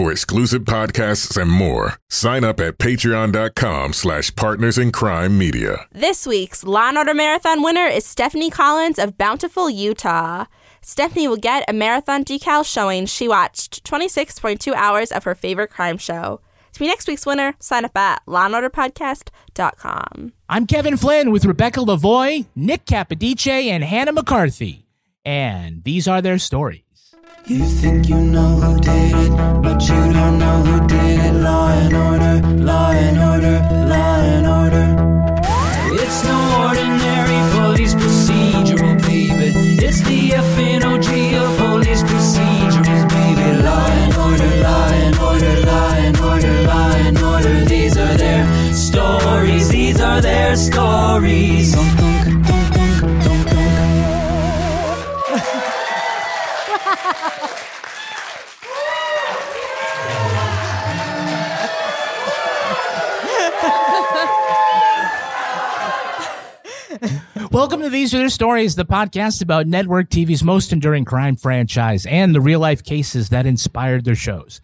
For exclusive podcasts and more, sign up at patreon.com slash partners in crime media. This week's Law and Order Marathon winner is Stephanie Collins of Bountiful, Utah. Stephanie will get a marathon decal showing she watched 26.2 hours of her favorite crime show. To be next week's winner, sign up at lawandorderpodcast.com. I'm Kevin Flynn with Rebecca Lavoie, Nick Capodice, and Hannah McCarthy. And these are their stories. You think you know who did it, but you don't know who did it. Law and order, law and order, law and order. It's no ordinary police procedural, baby. It's the FNOG of police procedurals, baby. Law and order, law and order, law and order, law and order. These are their stories. These are their stories. Welcome to These Are Their Stories, the podcast about network TV's most enduring crime franchise and the real life cases that inspired their shows.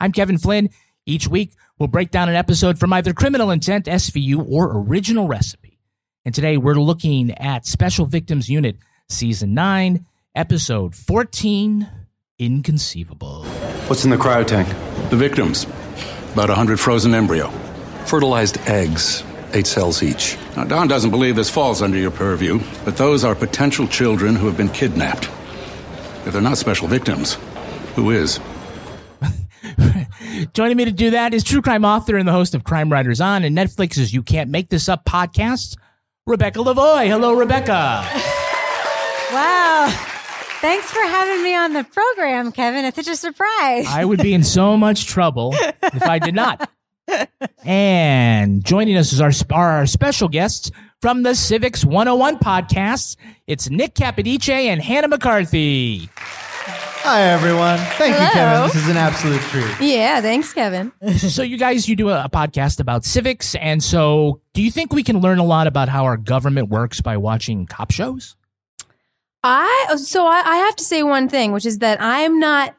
I'm Kevin Flynn. Each week, we'll break down an episode from either Criminal Intent, SVU, or Original Recipe. And today, we're looking at Special Victims Unit, Season 9, Episode 14 Inconceivable. What's in the cryo tank? The victims, about 100 frozen embryo, fertilized eggs, eight cells each. Now, Don doesn't believe this falls under your purview, but those are potential children who have been kidnapped. If they're not special victims, who is? Joining me to do that is true crime author and the host of Crime Writers On and Netflix's You Can't Make This Up podcast, Rebecca Lavoie. Hello, Rebecca. Wow. Thanks for having me on the program, Kevin. It's such a surprise. I would be in so much trouble if I did not. And joining us is our, our special guests from the Civics 101 podcast. It's Nick Capodice and Hannah McCarthy. Hi, everyone. Thank you, Kevin. This is an absolute treat. Yeah, thanks, Kevin. So, you guys, you do a, a podcast about civics. And so, do you think we can learn a lot about how our government works by watching cop shows? I so I, I have to say one thing, which is that I'm not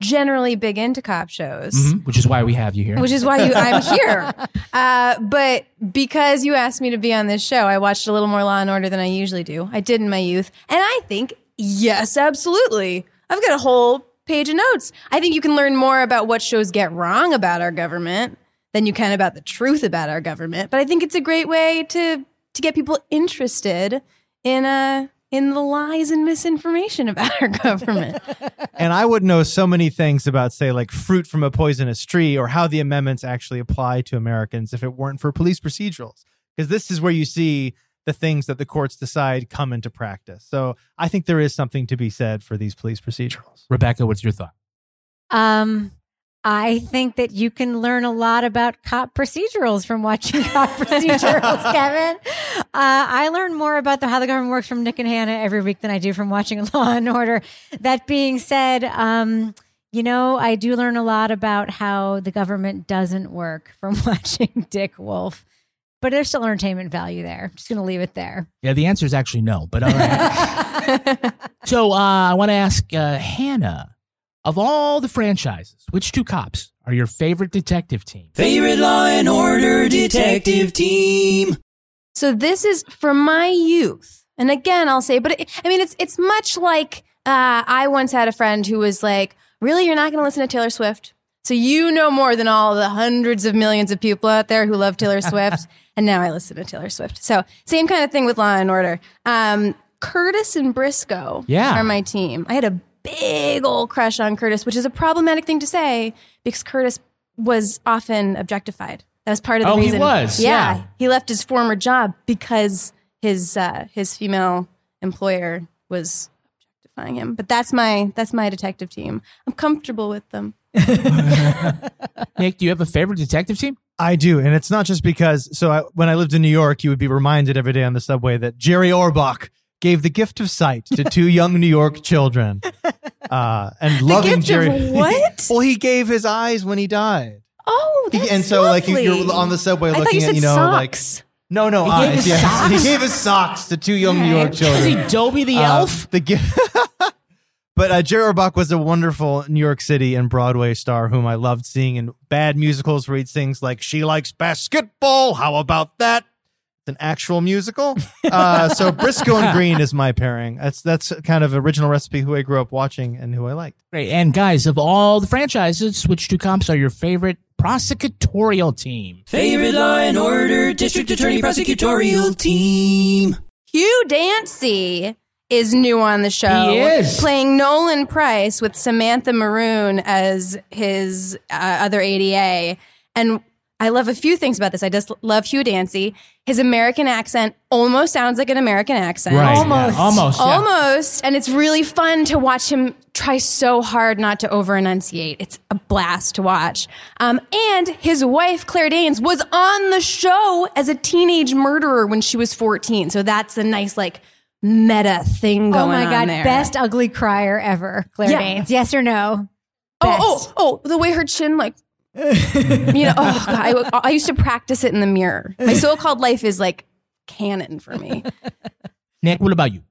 generally big into cop shows. Mhm, Which is why we have you here. Which is why you, I'm here. Uh, but because you asked me to be on this show, I watched a little more Law and Order than I usually do. I did in my youth. And I think, yes, absolutely. I've got a whole page of notes. I think you can learn more about what shows get wrong about our government than you can about the truth about our government. But I think it's a great way to to get people interested in uh in the lies and misinformation about our government. And I would know so many things about, say, like fruit from a poisonous tree or how the amendments actually apply to Americans if it weren't for police procedurals. Because this is where you see the things that the courts decide come into practice. So I think there is something to be said for these police procedurals. Rebecca, what's your thought? Um, I think that you can learn a lot about cop procedurals from watching cop procedurals, Kevin. Uh, I learn more about the, how the government works from Nick and Hannah every week than I do from watching Law and Order. That being said, um, you know, I do learn a lot about how the government doesn't work from watching Dick Wolf. But there's still entertainment value there. I'm just going to leave it there. Yeah, the answer is actually no, but all right. so, uh, I want to ask uh, Hannah of all the franchises, which two cops are your favorite detective team? Favorite Law and Order detective team. So this is from my youth. And again, I'll say, but it, I mean, it's it's much like uh, I once had a friend who was like, "Really, you're not going to listen to Taylor Swift? So you know more than all the hundreds of millions of people out there who love Taylor Swift." and now I listen to Taylor Swift. So same kind of thing with Law and Order. Um, Curtis and Briscoe Yeah. are my team. I had a big old crush on Curtis, which is a problematic thing to say because Curtis was often objectified. That was part of the Oh, he reason. was, yeah. he left his former job because his uh, his female employer was objectifying him. But that's my that's my detective team. I'm comfortable with them. Nick, do you have a favorite detective team? I do, and it's not just because. So I, when I lived in New York, you would be reminded every day on the subway that Jerry Orbach gave the gift of sight to two young New York children, uh, and loving Jerry. what? well, he gave his eyes when he died, Oh, He- that's and so like you, you're on the subway I looking you at you know socks. like no no He gave eyes. his yes. socks? He gave his socks to two young New York children. Is he Dobie the Uh, elf? The gift. But uh, Jerry Orbach was a wonderful New York City and Broadway star whom I loved seeing in bad musicals where he sings like "She likes basketball." How about that? It's an actual musical. Uh, so Briscoe and Green is my pairing. That's that's kind of original recipe who I grew up watching and who I liked. Great. And guys, of all the franchises, which two comps are your favorite prosecutorial team? Favorite Law and Order District Attorney Prosecutorial Team. Hugh Dancy is new on the show. He is. playing Nolan Price with Samantha Maroun as his uh, other ADA. And I love a few things about this. I just love Hugh Dancy. His American accent almost sounds like an American accent. Right. Almost. Yeah, almost. yeah. Almost. And it's really fun to watch him try so hard not to over enunciate. It's a blast to watch. Um, and his wife, Claire Danes, was on the show as a teenage murderer when she was 14. So that's a nice, like, meta thing going Oh my on god, there. best ugly crier ever, Claire Yeah. Danes. Yes or no? Oh, oh, oh, the way her chin, like, you know, oh, God, I, I used to practice it in the mirror. My so called life is like canon for me. Nick, what about you?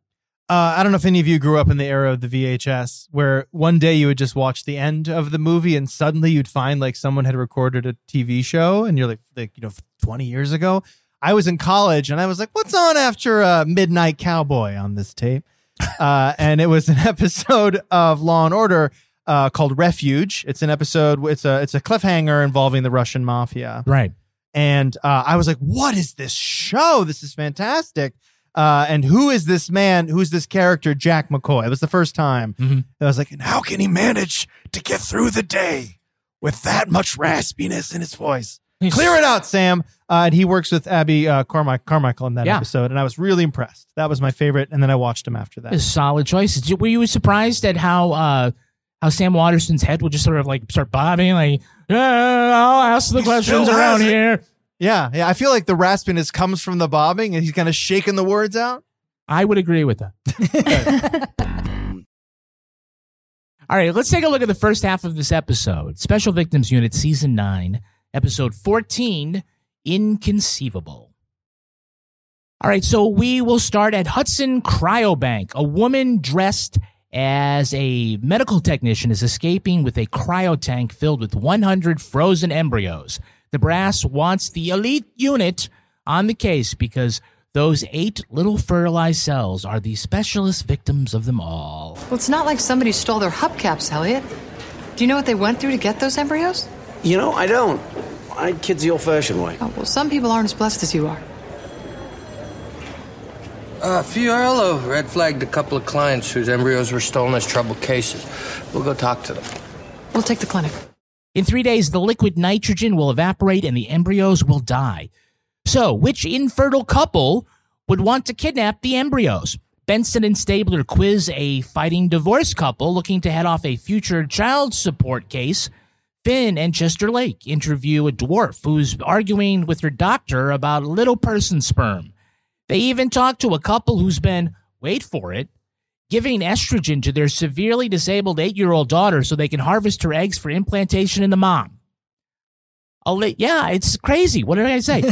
Uh, I don't know if any of you grew up in the era of the VHS, where one day you would just watch the end of the movie, and suddenly you'd find like someone had recorded a TV show, and you're like, like you know, 20 years ago. I was in college, and I was like, "What's on after uh, Midnight Cowboy on this tape?" Uh, and it was an episode of Law and Order uh, called Refuge. It's an episode. It's a it's a cliffhanger involving the Russian mafia Right. and uh, I was like, "What is this show? This is fantastic!" Uh, and who is this man? Who's this character, Jack McCoy? It was the first time Mhm. I was like, "And how can he manage to get through the day with that much raspiness in his voice?" He's- Clear it out, Sam. Uh, and he works with Abby uh, Carmi- Carmichael in that Yeah. episode, and I was really impressed. That was my favorite, and then I watched him after that. Is solid choices. Were you surprised at how uh, how Sam Waterston's head would just sort of like start bobbing, like, yeah, I'll ask the He questions around it." here. Yeah, yeah. I feel like the raspiness comes from the bobbing, and he's kind of shaking the words out. I would agree with that. All right, let's take a look at the first half of this episode. Special Victims Unit, Season 9, Episode 14 Inconceivable. All right, so we will start at Hudson Cryobank. A woman dressed as a medical technician is escaping with a cryotank filled with 100 frozen embryos. The brass wants the elite unit on the case because those eight little fertilized cells are the specialist victims of them all. Well, it's not like somebody stole their hubcaps, Elliot. Do you know what they went through to get those embryos? You know, I don't. I had kids the old fashioned way. Oh, well, some people aren't as blessed as you are. Uh, Fiorello red flagged a couple of clients whose embryos were stolen as troubled cases. We'll go talk to them. We'll take the clinic. In three days, the liquid nitrogen will evaporate and the embryos will die. So, which infertile couple would want to kidnap the embryos? Benson and Stabler quiz a fighting divorce couple looking to head off a future child support case. Finn and Chester Lake interview a dwarf who's arguing with her doctor about little person sperm. They even talk to a couple who's been, wait for it, giving estrogen to their severely disabled eight year old daughter so they can harvest her eggs for implantation in the mom. Oli- yeah, it's crazy. What did I say?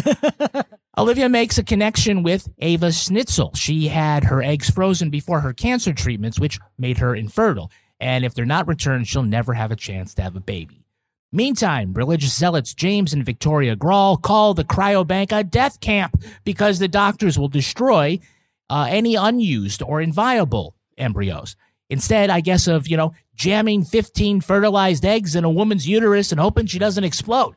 Olivia makes a connection with Ava Schnitzel. She had her eggs frozen before her cancer treatments, which made her infertile. And if they're not returned, she'll never have a chance to have a baby. Meantime, religious zealots James and Victoria Grawl call the cryobank a death camp because the doctors will destroy uh, any unused or inviable embryos. Instead, I guess, of, you know, jamming 15 fertilized eggs in a woman's uterus and hoping she doesn't explode.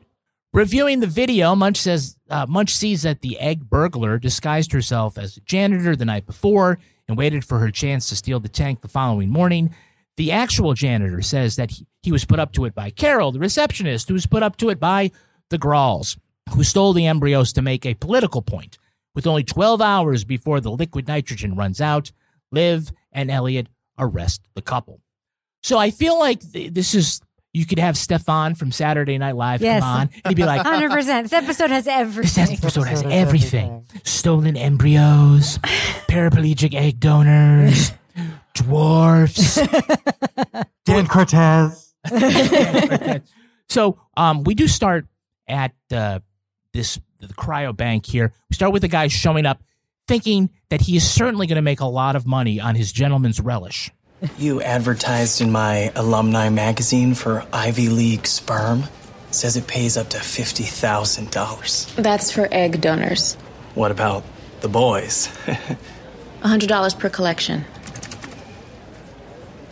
Reviewing the video, Munch says uh, Munch sees that the egg burglar disguised herself as a janitor the night before and waited for her chance to steal the tank the following morning. The actual janitor says that he, he was put up to it by Carol, the receptionist, who was put up to it by the Grawls, who stole the embryos to make a political point. With only 12 hours before the liquid nitrogen runs out, Liv and Elliot arrest the couple. So I feel like th- this is you could have Stefon from Saturday Night Live Yes. come on. and He'd be like, 100%. This episode has everything. this episode has everything: stolen embryos, paraplegic egg donors, dwarfs. Dan Cortese. so um, we do start at uh, this the cryo bank here. We start with the guy showing up, thinking that he is certainly going to make a lot of money on his gentleman's relish. You advertised in my alumni magazine for Ivy League sperm. Says it pays up to $50,000. That's for egg donors. What about the boys? A $100 per collection.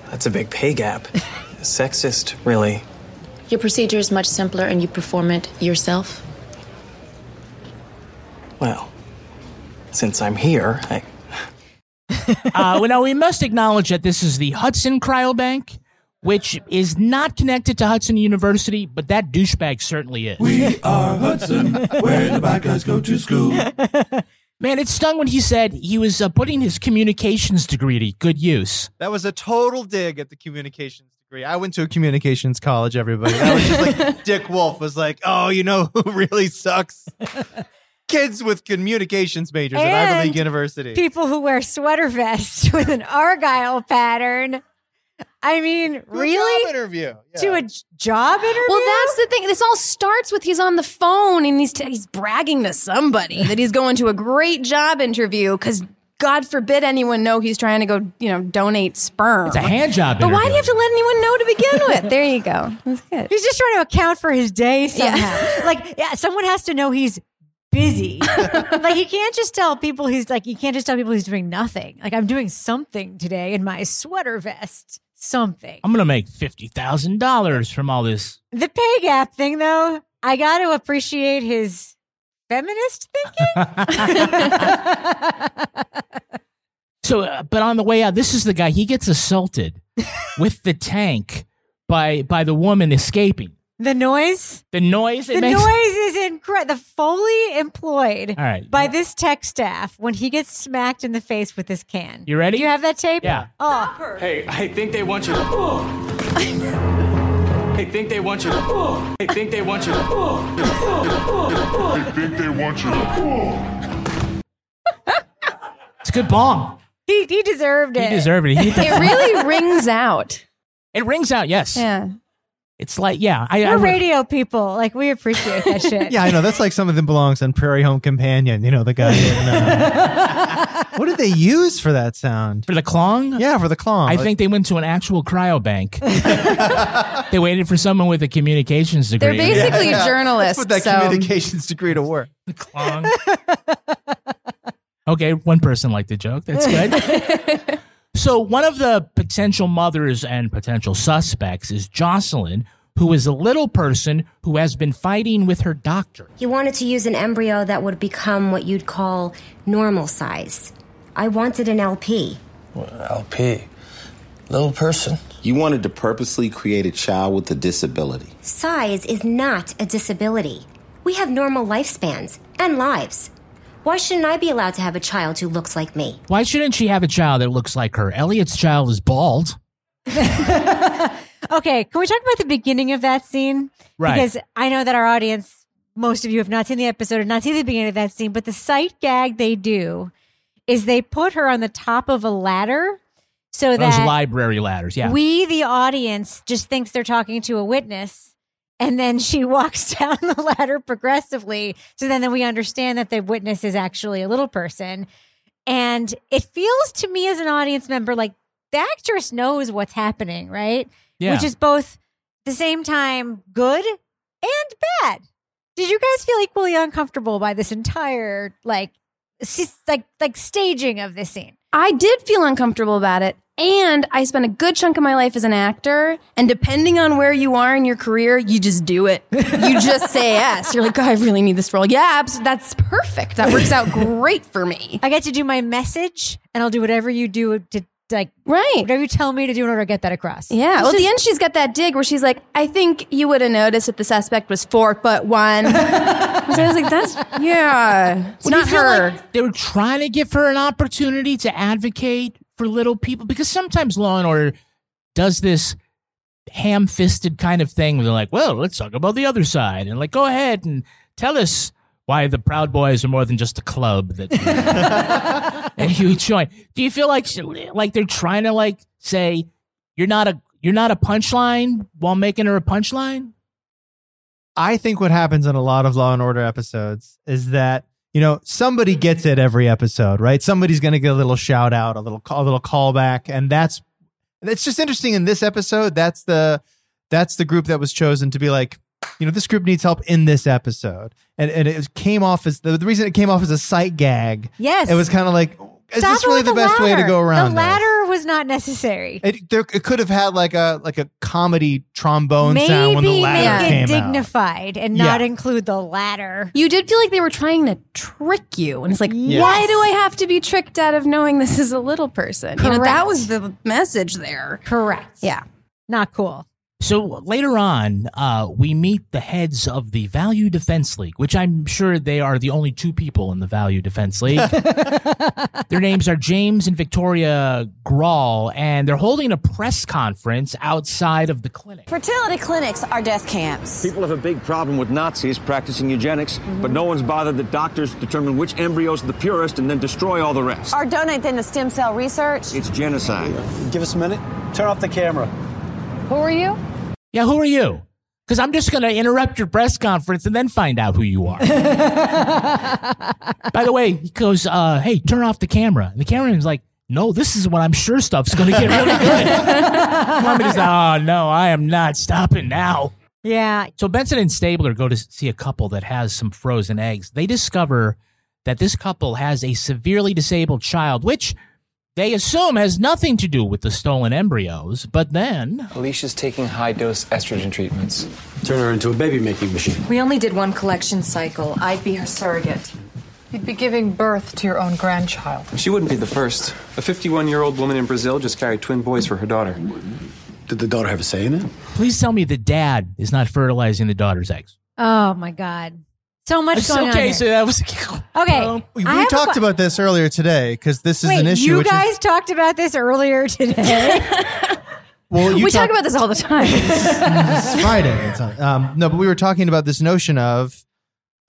That's a big pay gap. Sexist, really. Your procedure is much simpler and you perform it yourself. Well, since I'm here, I. uh, well, now we must acknowledge that this is the Hudson Cryobank, which is not connected to Hudson University, but that douchebag certainly is. We are Hudson, where the bad guys go to school. Man, it stung when he said he was uh, putting his communications degree to good use. That was a total dig at the communications degree. I went to a communications college, everybody. That was just like Dick Wolf was like, oh, you know who really sucks? Kids with communications majors at Ivy League University. People who wear sweater vests with an argyle pattern. I mean, really? Job interview. To a job interview? Well, that's the thing. This all starts with he's on the phone and he's he's bragging to somebody that he's going to a great job interview because God forbid anyone know he's trying to go, you know, donate sperm. It's a hand job But why do you have to let anyone know to begin with? There you go. That's good. He's just trying to account for his day somehow. like, yeah, someone has to know he's busy. like, he can't just tell people he's like, you can't just tell people he's doing nothing. Like, I'm doing something today in my sweater vest. Something. I'm going to make $50,000 from all this. The pay gap thing, though, I got to appreciate his feminist thinking. So, uh, but on the way out, this is the guy. He gets assaulted with the tank by by the woman escaping. the noise. The noise. It The makes, noise is incredible. The Foley employed All right. by this tech staff when he gets smacked in the face with this can. You ready? Do you have that tape? Yeah. Oh, Hey, I think they want you to. I think they want you to. I think they want you to. I think they want you to. It's a good bong. he he deserved it. He deserved it. He hit the- It really rings out. It rings out. Yes. Yeah. It's like yeah. I, I We're radio people. Like we appreciate that shit. Yeah, I know. That's like something that belongs on Prairie Home Companion. You know, the guy. In, uh, what did they use for that sound? for the clong. Yeah, for the clong. I Like- think they went to an actual cryobank. they waited for someone with a communications degree. They're basically Yeah, journalists. Let's put that so communications degree to work. the clong. okay, one person liked the joke. That's good. So one of the potential mothers and potential suspects is Jocelyn, who is a little person who has been fighting with her doctor. He wanted to use an embryo that would become what you'd call normal size. I wanted an LP. LP. Little person. You wanted to purposely create a child with a disability. Size is not a disability. We have normal lifespans and lives. Why shouldn't I be allowed to have a child who looks like me? Why shouldn't she have a child that looks like her? Elliot's child is bald. Okay, can we talk about the beginning of that scene? Right. Because I know that our audience, most of you have not seen the episode or not seen the beginning of that scene, but the sight gag they do is they put her on the top of a ladder so Those that library ladders. Yeah. we, the audience, just thinks they're talking to a witness. And then she walks down the ladder progressively. So then, then we understand that the witness is actually a little person. And it feels to me as an audience member like the actress knows what's happening, right? Yeah. Which is both the same time good and bad. Did you guys feel equally uncomfortable by this entire like like like staging of this scene? I did feel uncomfortable about it. And I spent a good chunk of my life as an actor. And depending on where you are in your career, you just do it. You just say yes. You're like, "God, I really need this role. Yeah, abs- that's perfect. That works out great for me. I get to do my message and I'll do whatever you do to like Right. whatever you tell me to do in order to get that across. Yeah. This Well, at the end, she's got that dig where she's like, I think you would have noticed if the suspect was four foot one. so I was like, that's, yeah. It's Well, not her. like they were trying to give her an opportunity to advocate for little people because sometimes Law and Order does this ham-fisted kind of thing where they're like, "Well, let's talk about the other side," and like, "Go ahead and tell us why the Proud Boys are more than just a club that and you join." Do you feel like like they're trying to like say you're not a you're not a punchline while making her a punchline? I think what happens in a lot of Law and Order episodes is that you know somebody gets it every episode, right? Somebody's going to get a little shout out, a little call, a little callback, and that's It's just interesting in this episode. That's the that's the group that was chosen to be like, you know, this group needs help in this episode, and and it came off as the, the reason it came off as a sight gag. Yes. it was kind of like, is Stop this really with the best way to go around? The this? ladder was not necessary. It, there, it could have had like a like a comedy trombone Maybe sound when the make ladder it came out. dignified and not Yeah. include the ladder. You did feel like they were trying to trick you. And it's like, Yes. why do I have to be tricked out of knowing this is a little person? You know, that was the message there. Correct. Yeah. Not cool. So later on, uh, we meet the heads of the Value Defense League, which I'm sure they are the only two people in the Value Defense League. Their names are James and Victoria Grawl, and they're holding a press conference outside of the clinic. Fertility clinics are death camps. People have a big problem with Nazis practicing eugenics, but no one's bothered that doctors determine which embryos are the purest and then destroy all the rest. Or donate them to stem cell research. It's genocide. Give us a minute. Turn off the camera. Who are you? Yeah, who are you? Because I'm just going to interrupt your press conference and then find out who you are. By the way, he goes, uh, "Hey, turn off the camera." And the cameraman's like, "No, this is what I'm sure stuff's going to get really good." Clemens is, "Oh no, I am not stopping now." Yeah. So Benson and Stabler go to see a couple that has some frozen eggs. They discover that this couple has a severely disabled child, which they assume has nothing to do with the stolen embryos. But then Alicia's taking high dose estrogen treatments. Turn her into a baby making machine. We only did one collection cycle. I'd be her surrogate. You'd be giving birth to your own grandchild. She wouldn't be the first. A 51 year old woman in Brazil just carried twin boys for her daughter. Did the daughter have a say in it? please tell me the dad is not fertilizing the daughter's eggs. Oh my god. So much It's going on. okay, here. so that was okay. We, I have a talked que- about this earlier today because this is Wait, an issue. you which guys is, talked about this earlier today. well, you we talk talked- about this all the time. it's Friday. It's, um, no, but we were talking about this notion of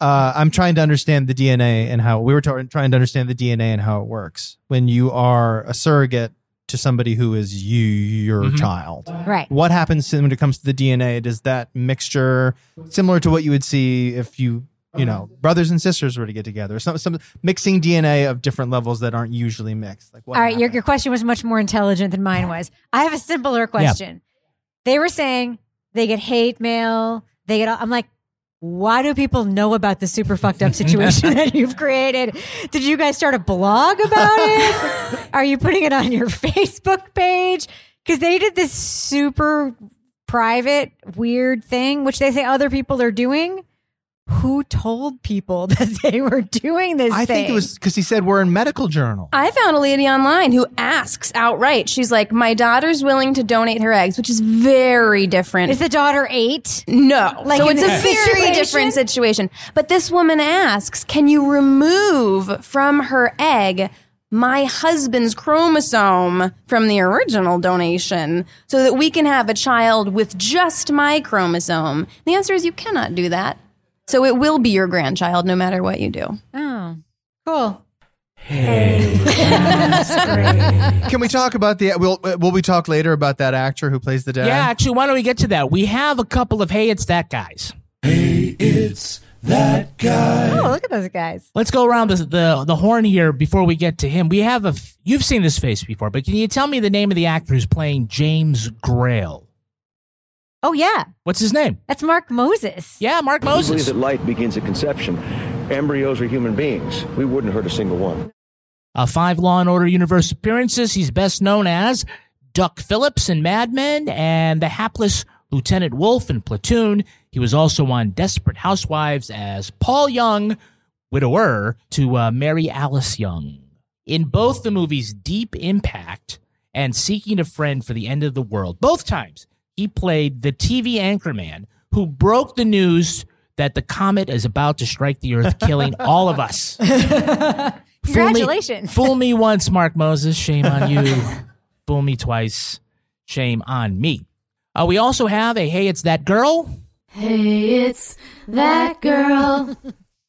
uh, I'm trying to understand the DNA and how we were ta- trying to understand the DNA and how it works when you are a surrogate to somebody who is you, your Mm-hmm. Mhm. child. Right. What happens to- when it comes to the DNA? Does that mixture similar to what you would see if you you know uh-huh. brothers and sisters were to get together? Some some mixing DNA of different levels that aren't usually mixed. Like what? All right, your, your question was much more intelligent than mine was. I have a simpler question. They were saying they get hate mail. They get. I'm like, why do people know about the super fucked up situation that you've created? Did you guys start a blog about it? Are you putting it on your Facebook page? Because they did this super private, weird thing, which they say other people are doing. Who told people that they were doing this I thing? think it was because he said we're in medical journal. I found a lady online who asks outright. She's like, "My daughter's willing to donate her eggs," which is very different. Is the daughter eight? No, Like so it's a this very different situation. But this woman asks, "Can you remove from her egg?" My husband's chromosome from the original donation so that we can have a child with just my chromosome. The answer is you cannot do that. So it will be your grandchild no matter what you do. Oh, cool. Hey, Can we talk about the? Will Will we talk later about that actor who plays the dad? Yeah, actually, why don't we get to that? We have a couple of hey, it's that guys. Hey, it's that guy. Oh, look at those guys. Let's go around the, the the horn here before we get to him. We have a f- you've seen this face before, but can you tell me the name of the actor who's playing James Grail? Oh yeah, What's his name? that's Mark Moses. Yeah, Mark We believe Moses. that life begins at conception. Embryos are human beings. We wouldn't hurt a single one. Uh, five Law and Order Universe appearances. He's best known as Duck Phillips in Mad Men and the hapless Lieutenant Wolf in Platoon. He was also on Desperate Housewives as Paul Young, widower to uh, Mary Alice Young. In both the movies Deep Impact and Seeking a Friend for the End of the World, both times he played the TV anchorman who broke the news that the comet is about to strike the Earth, killing all of us. Fool me- Congratulations. Fool me once, Mark Moses. Shame on you. Fool me twice. Shame on me. Uh, we also have a Hey, It's That Girl. Hey, it's that girl.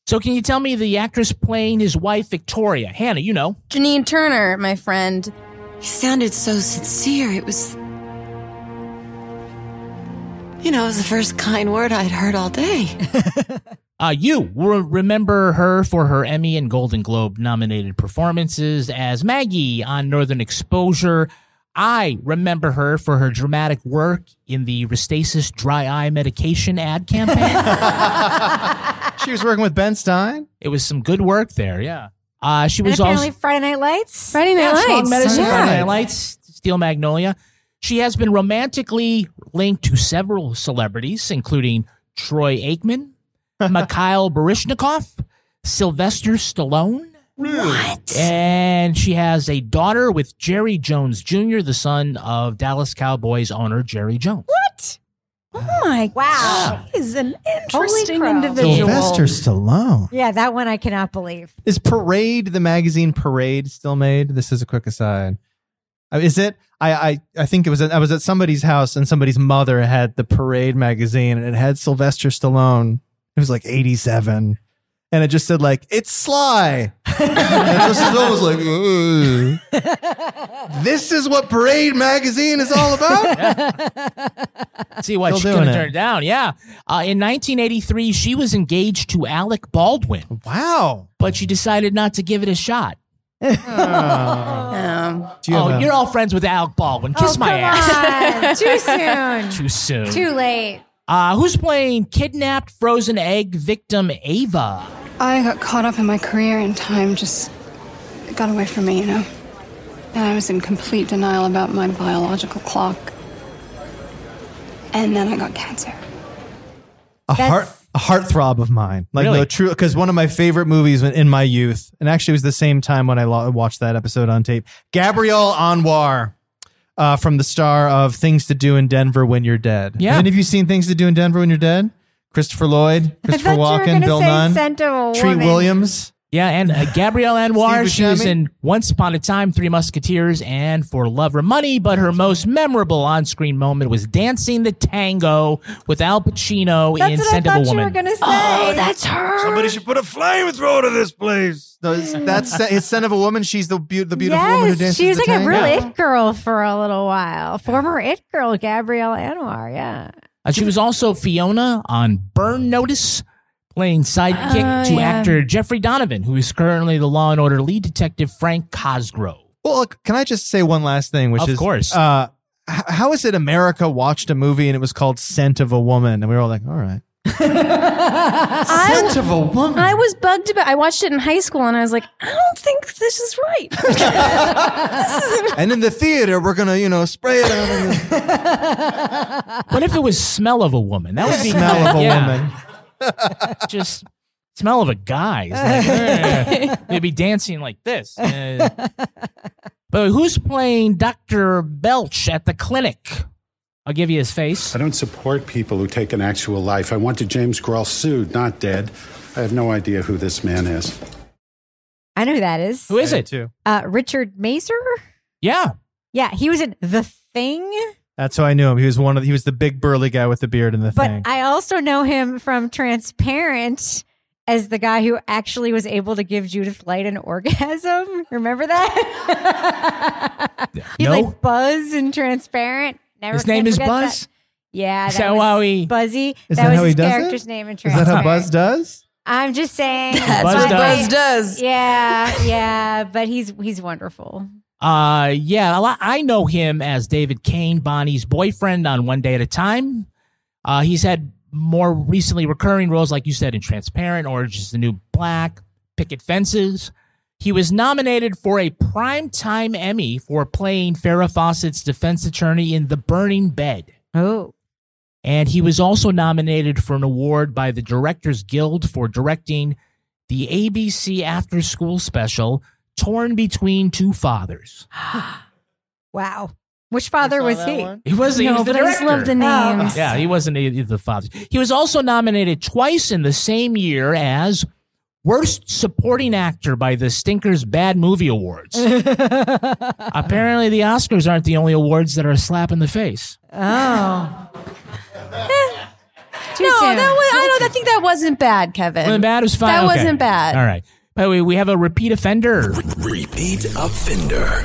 So, can you tell me the actress playing his wife, Victoria? Hannah, you know. Janine Turner, my friend. He sounded so sincere. It was. You know, it was the first kind word I'd heard all day. Uh, you will remember her for her Emmy and Golden Globe nominated performances as Maggie on Northern Exposure. I remember her for her dramatic work in the Restasis dry eye medication ad campaign. she was working with Ben Stein. It was some good work there, yeah. Uh, she And was apparently also Friday Night Lights. Friday Night yeah, Lights. Strong Medicine, Yeah. Friday Night Lights, Steel Magnolia. She has been romantically linked to several celebrities, including Troy Aikman, Mikhail Baryshnikov, Sylvester Stallone. What? And she has a daughter with Jerry Jones Jr., the son of Dallas Cowboys owner Jerry Jones. What? Oh uh, my Wow. He's an Holy interesting crow. individual. Sylvester Stallone. Yeah, that one I cannot believe. Is Parade the magazine Parade still made? This is a quick aside. Uh, Is it? I I, I think it was. At, I was at somebody's house and somebody's mother had the Parade magazine and it had Sylvester Stallone. It was like eighty seven, and it just said like it's Sly. and so Stallone was like, "This is what Parade magazine is all about." See what Still she doing could have it. turned down. Yeah. Uh, in 1983, she was engaged to Alec Baldwin, Wow. but she decided not to give it a shot. Um, Do you have oh, a- you're all friends with Alec Baldwin. Kiss oh, my come ass. on. Too soon. Too soon. Too late. Uh, who's playing kidnapped frozen egg victim Ava? I got caught up in my career and time just got away from me, you know? And I was in complete denial about my biological clock. And then I got cancer. a heart a heartthrob of mine. Like Really? no true because one of my favorite movies in my youth, and actually it was the same time when I lo- watched that episode on tape. Gabrielle Anwar. Uh, from the star of Things to Do in Denver When You're Dead. Yeah. Have any of you seen Things to Do in Denver When You're Dead? Christopher Lloyd, Christopher I thought you were Walken, Bill Nunn, Scent Treat Williams. Yeah, and uh, Gabrielle Anwar, Steve she was in Once Upon a Time, Three Musketeers, and For Love or Money, but her most memorable on screen moment was dancing the tango with Al Pacino That's in what I Scent of thought a you were Woman. gonna say. oh, that's her. Somebody should put a flamethrower to this place. No, that's it's Son of a Woman. She's the, be- the beautiful woman who yes, dances she was the like a tango. real it girl for a little while. Former it girl, Gabrielle Anwar. Yeah. Uh, she was also Fiona on Burn Notice, playing sidekick Oh, to yeah. actor Jeffrey Donovan, who is currently the Law and Order lead detective Frank Cosgrove. Well, look, can I just say one last thing, which Of is, course. uh, h- how is it America watched a movie and it was called Scent of a Woman, and we were all like, all right, I, Scent of a Woman. I was bugged about. I watched it in high school, and I was like, I don't think this is right. and in the theater, we're gonna, you know, spray it out. What if it was Smell of a Woman? That would be smell kinda- of a yeah. woman. just smell of a guy. It's like, eh, they'd be dancing like this. Eh. but who's playing Dr. Belch at the clinic? I'll give you his face. I don't support people who take an actual life. I wanted James Grohl sued, not dead. I have no idea who this man is. I know who that is. Who is I it? Too. Uh, Richard Masur? Yeah. Yeah, he was in The Thing, That's how I knew him. He was one of. The, he was the big burly guy with the beard and the but thing. I also know him from Transparent as the guy who actually was able to give Judith Light an orgasm. Remember that? He's No. like Buzz in Transparent. Never His name is Buzz? that. Yeah, Is that that was how he- Buzzy. Is that that was how he his does it? character's name in Transparent. is that how Buzz does? I'm just saying. That's Buzz what does. Buzz does. Yeah, yeah, but he's he's wonderful. Uh, yeah, a lot- I know him as David Kane, Bonnie's boyfriend on One Day at a Time. Uh, he's had more recently recurring roles, like you said, in Transparent, Orange is the New Black, Picket Fences. He was nominated for a Primetime Emmy for playing Farrah Fawcett's defense attorney in The Burning Bed. Oh, And he was also nominated for an award by the Directors Guild for directing the ABC after school special, Torn Between Two Fathers. wow. Which father was he? He was, he No, was the but I just director. love the oh. names. Yeah, he wasn't either the fathers. He was also nominated twice in the same year as Worst Supporting Actor by the Stinkers Bad Movie Awards. Apparently, the Oscars aren't the only awards that are a slap in the face. Oh. oh. No, soon. that was. I don't. I think that wasn't bad, Kevin. Wasn't bad. It was fine. That Okay. wasn't bad. All right. By the way, we have a repeat offender Repeat offender.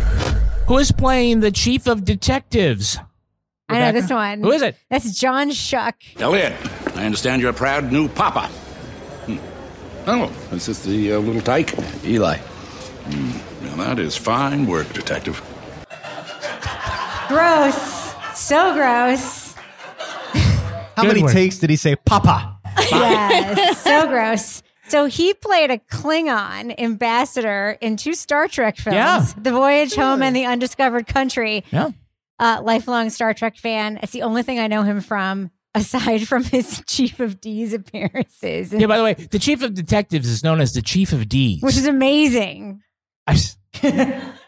who is playing the chief of detectives. I know this one. Who is it? That's John Schuck. Elliot, I understand you're a proud new papa. Hmm. Oh, is this the uh, little tyke? Eli. Hmm. Now that is fine work, detective. gross. So gross. How Good many work. takes did he say, Papa? Yes, so gross. So he played a Klingon ambassador in two Star Trek films, Yeah. The Voyage Home and The Undiscovered Country. Yeah. Uh, lifelong Star Trek fan. It's the only thing I know him from, aside from his Chief of D's appearances, Yeah, by the way, the chief of detectives is known as the chief of D's. which is amazing.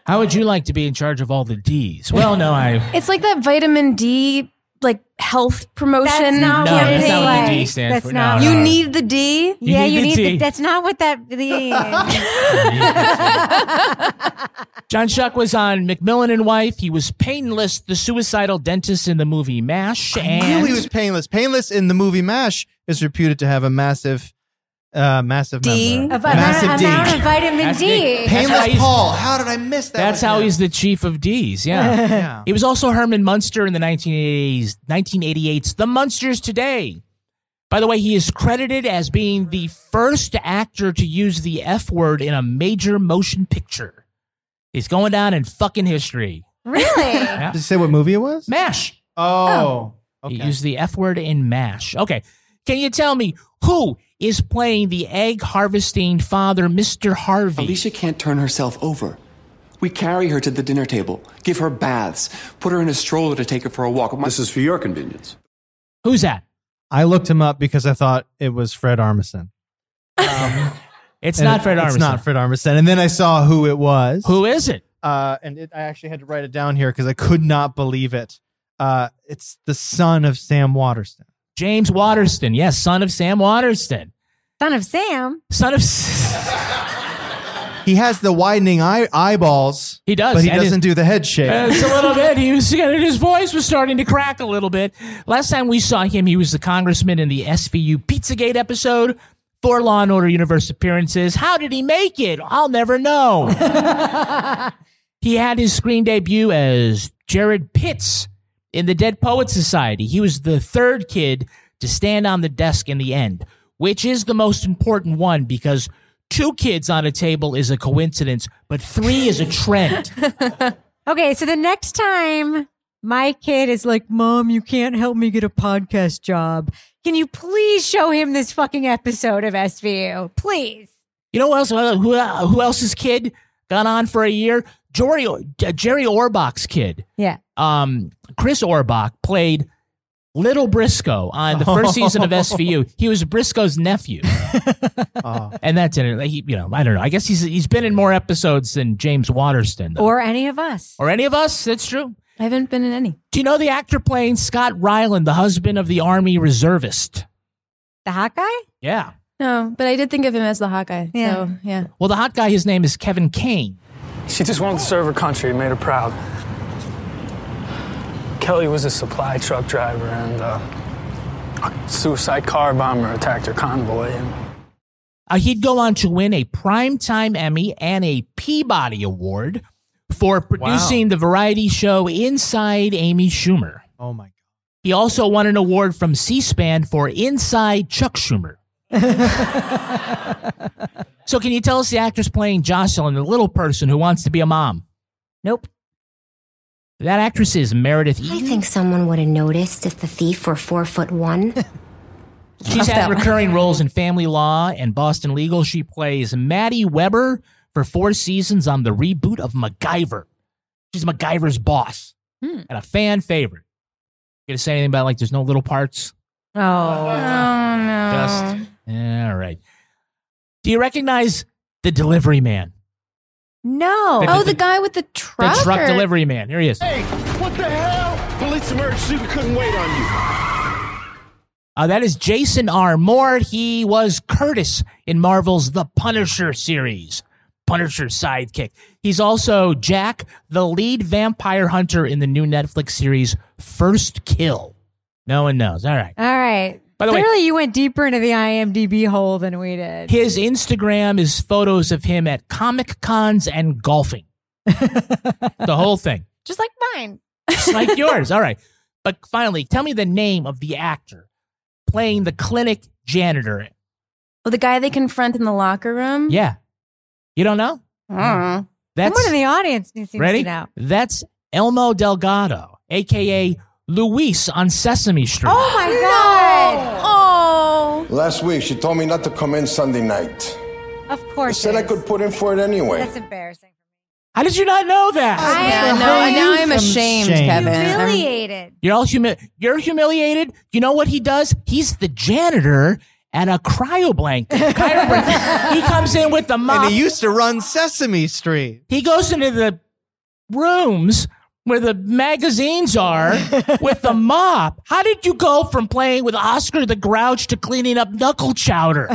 How would you like to be in charge of all the D's? Well, no, I. It's like that vitamin D, like health promotion. That's not No, what that's not what the. D stands That's for. not No, you no, no. need the D. You yeah, need you the need. D. The, that's not what that the. John Schuck was on McMillan and Wife. He was painless, the suicidal dentist in the movie MASH. I and knew he was painless. Painless in the movie MASH is reputed to have a massive, uh, massive D? member. Of massive amount, D. amount of vitamin That's D. big. That's Painless how Paul. How did I miss that? That's how him? he's the chief of D's. Yeah. Yeah. He was also Herman Munster in the 1980s, 1988's The Munsters Today. By the way, he is credited as being the first actor to use the F word in a major motion picture. He's going down in fucking history. Really? Yeah. Did you say what movie it was? MASH. Oh. He Okay. used the F word in MASH. Okay. Can you tell me who is playing the egg harvesting father, Mr. Harvey? Alicia can't turn herself over. We carry her to the dinner table, give her baths, put her in a stroller to take her for a walk. This is for your convenience. Who's that? I looked him up because I thought it was Fred Armisen. It's not it- Fred Armisen. It's not Fred Armisen. And then I saw who it was. Who is it? Uh, and it, I actually had to write it down here because I could not believe it. Uh, it's the son of Sam Waterston. James Waterston. Yes, son of Sam Waterston. Son of Sam. Son of. He has the widening eye- eyeballs. He does, but he and doesn't his- do the head shake. Uh, it's a little bit. He was his voice was starting to crack a little bit. Last time we saw him, he was the congressman in the SVU Pizzagate episode. Four Law and Order Universe appearances. How did he make it? I'll never know. he had his screen debut as Jared Pitts in the Dead Poets Society. He was the third kid to stand on the desk in the end, which is the most important one because two kids on a table is a coincidence, but three is a trend. Okay, so the next time my kid is like, Mom, you can't help me get a podcast job, can you please show him this fucking episode of SVU? Please. You know what else? Who, who else's kid got on for a year? Jerry, uh, Jerry Orbach's kid. Yeah. Um, Chris Orbach played Little Briscoe on the first season of SVU. He was Briscoe's nephew, Oh. and that's it. He, you know, I don't know. I guess he's he's been in more episodes than James Waterston, though. Or any of us. or any of us. That's true. I haven't been in any. Do you know the actor playing Scott Ryland, the husband of the Army reservist? The hot guy? Yeah. No, but I did think of him as the Hawkeye. Yeah. So, yeah. Well, the hot guy, his name is Kevin Kane. She just wanted to serve her country and made her proud. Kelly was a supply truck driver, and uh, a suicide car bomber attacked her convoy. And Uh, he'd go on to win a Primetime Emmy and a Peabody Award for producing the variety show Inside Amy Schumer. Oh my God. He also won an award from C SPAN for Inside Chuck Schumer. so, can you tell us the actress playing Jocelyn, the little person who wants to be a mom? Nope. That actress is Meredith I think someone would have noticed if the thief were four foot one. She's had recurring roles in Family Law and Boston Legal. She plays Matty Webber for four seasons on the reboot of MacGyver. She's MacGyver's boss Hmm. and a fan favorite. You gonna say anything about like there's no little parts? Oh. no. Just all right. Do you recognize the delivery man? No. The- Oh, the- the guy with the truck. The truck or- delivery man. Here he is. Hey, what the hell? Police emergency. We couldn't wait on you. Uh, that is Jason R. Moore. He was Curtis in Marvel's The Punisher series. Punisher sidekick. He's also Jack, the lead vampire hunter in the new Netflix series First Kill. No one knows. All right. All right. By the way- Clearly, you went deeper into the IMDb hole than we did. His Instagram is photos of him at Comic Cons and golfing. the whole thing. Just like mine. Just like yours. All right. But finally, tell me the name of the actor playing the clinic janitor. Oh, the guy they confront in the locker room? Yeah. You don't know? Mm. That's Someone in the audience seems ready. to know. That's Emilio Delgado, aka Luis on Sesame Street. Oh my god! Oh, Last week, she told me not to come in Sunday night. of course. She course. said I is. could put in for it anyway. That's embarrassing. How did you not know that? I yeah, no, now I'm ashamed, shame. Kevin. I'm- Humiliated. You're all humi- You're humiliated. You know what he does? He's the janitor at a cryoblank. Cryobank. he comes in with the mop. And he used to run Sesame Street. he goes into the rooms where the magazines are with the mop. How did you go from playing with Oscar the Grouch to cleaning up knuckle chowder?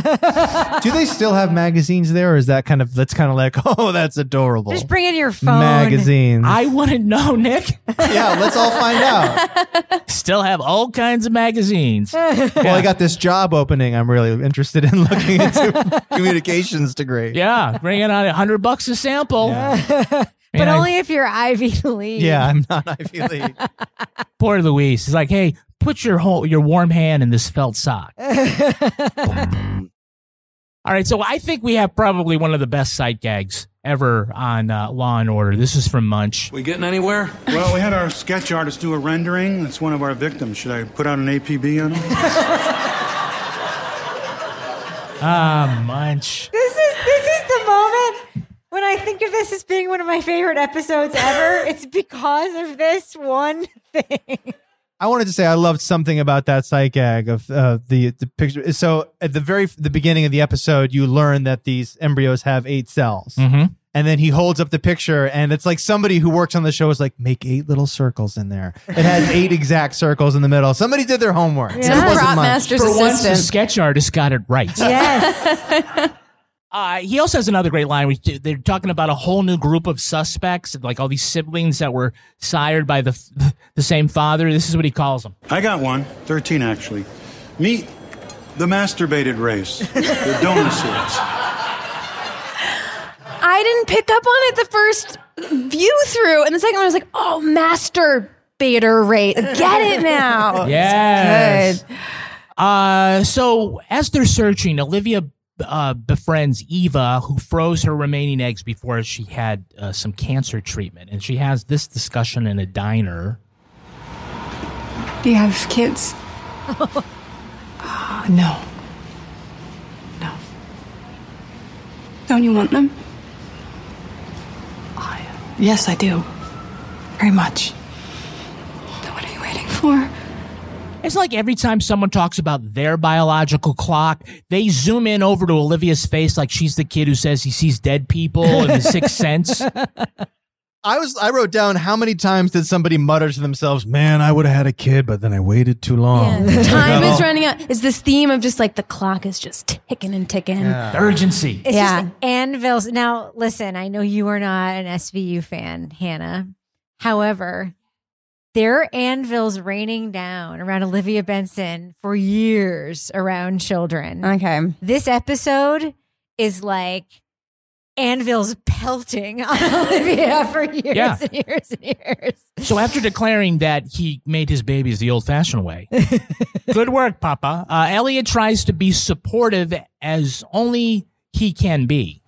Do they still have magazines there, or is that kind of that's kind of like, oh, that's adorable? Just bring in your phone. magazines. I want to know, Nick. yeah, let's all find out. Still have all kinds of magazines. Well, I got this job opening. I'm really interested in looking into communications degree. Yeah, bring bringing on a hundred bucks a sample. But Man, I- only if you're Ivy League. Yeah, I'm not Ivy League. Poor Luis. He's like, hey, put your whole your warm hand in this felt sock. All right, so I think we have probably one of the best sight gags ever on uh, Law and Order. This is from Munch. We getting anywhere? Well, we had our sketch artist do a rendering. That's one of our victims. Should I put out an APB on him? Ah, Munch. This is this is the moment when I think of this as being one of my favorite episodes ever. it's because of this one thing. I wanted to say I loved something about that sight gag of uh, the the picture. So at the very the beginning of the episode, you learn that these embryos have eight cells, Mhm. and then he holds up the picture, and it's like somebody who works on the show is like, make eight little circles in there. It has eight exact circles in the middle. Somebody did their homework. It Some wasn't prop much. master's For once, the sketch artist got it right. Yes. Uh, he also has another great line. Which they're talking about a whole new group of suspects, like all these siblings that were sired by the the same father. This is what he calls them. I got one. 13, actually. Meet the masturbated race, the donuts. I didn't pick up on it the first view through, and the second one I was like, "Oh, masturbator race, get it now." Yes. Good. Uh, so as they're searching, Olivia uh, befriends Eva, who froze her remaining eggs before she had uh, some cancer treatment, and she has this discussion in a diner. Do you have kids? Uh, no. No. Don't you want them? Yes, I do. Very much. Then what are you waiting for? It's like every time someone talks about their biological clock, they zoom in over to Olivia's face like she's the kid who says he sees dead people in the sixth sense. I was I wrote down how many times did somebody mutter to themselves, "Man, I would have had a kid, but then I waited too long." Yeah. Time That is all- running out. It's this theme of just like the clock is just ticking and ticking. Urgency. It's Yeah. just Anvil's. Now, listen, I know you are not an SVU fan, Hannah. However, there are anvils raining down around Olivia Benson for years around children. Okay. This episode is like anvils pelting on Olivia for years Yeah. and years and years. So after declaring that he made his babies the old-fashioned way, good work, Papa. Uh, Elliot tries to be supportive as only he can be.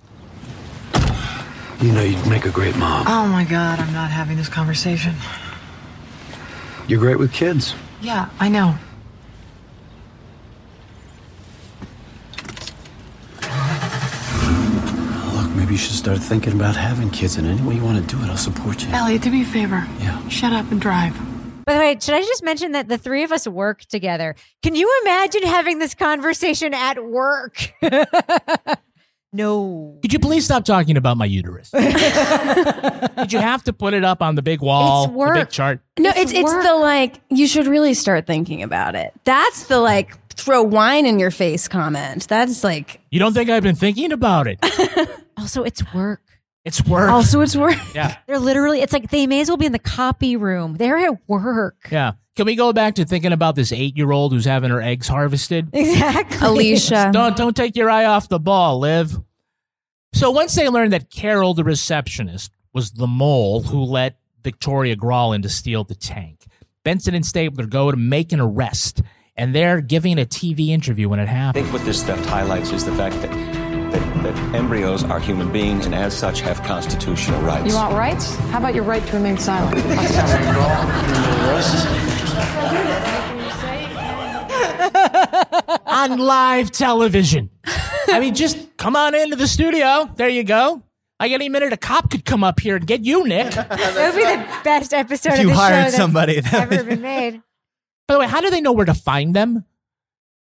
You know you'd make a great mom. Oh my god, I'm not having this conversation. You're great with kids. Yeah, I know. Look, maybe you should start thinking about having kids. And any way you want to do it, I'll support you. Elliot, do me a favor. Yeah. Shut up and drive. By the way, should I just mention that the three of us work together? Can you imagine having this conversation at work? no. Could you please stop talking about my uterus? Did you have to put it up on the big wall, It's the big chart? No, it's it's, the like you should really start thinking about it. That's the like throw wine in your face comment. That's like You don't think I've been thinking about it? Also, it's work. It's work. also it's work. Yeah. They're literally, it's like they may as well be in the copy room. They're at work. Yeah. Can we go back to thinking about this eight-year-old who's having her eggs harvested? Exactly. Alicia. Don't don't take your eye off the ball, Liv. So once they learned that Carol, the receptionist, was the mole who let Victoria Grawl in to steal the tank, Benson and Stabler go to make an arrest, and they're giving a TV interview when it happens. I think what this theft highlights is the fact that that, that embryos are human beings and as such have constitutional rights. You want rights? How about your right to remain silent? on live television. I mean, just come on into the studio. There you go. Like any minute, a cop could come up here and get you, Nick. That would be the best episode If of you the hired show that's somebody, that ever would- been made. By the way, how do they know where to find them?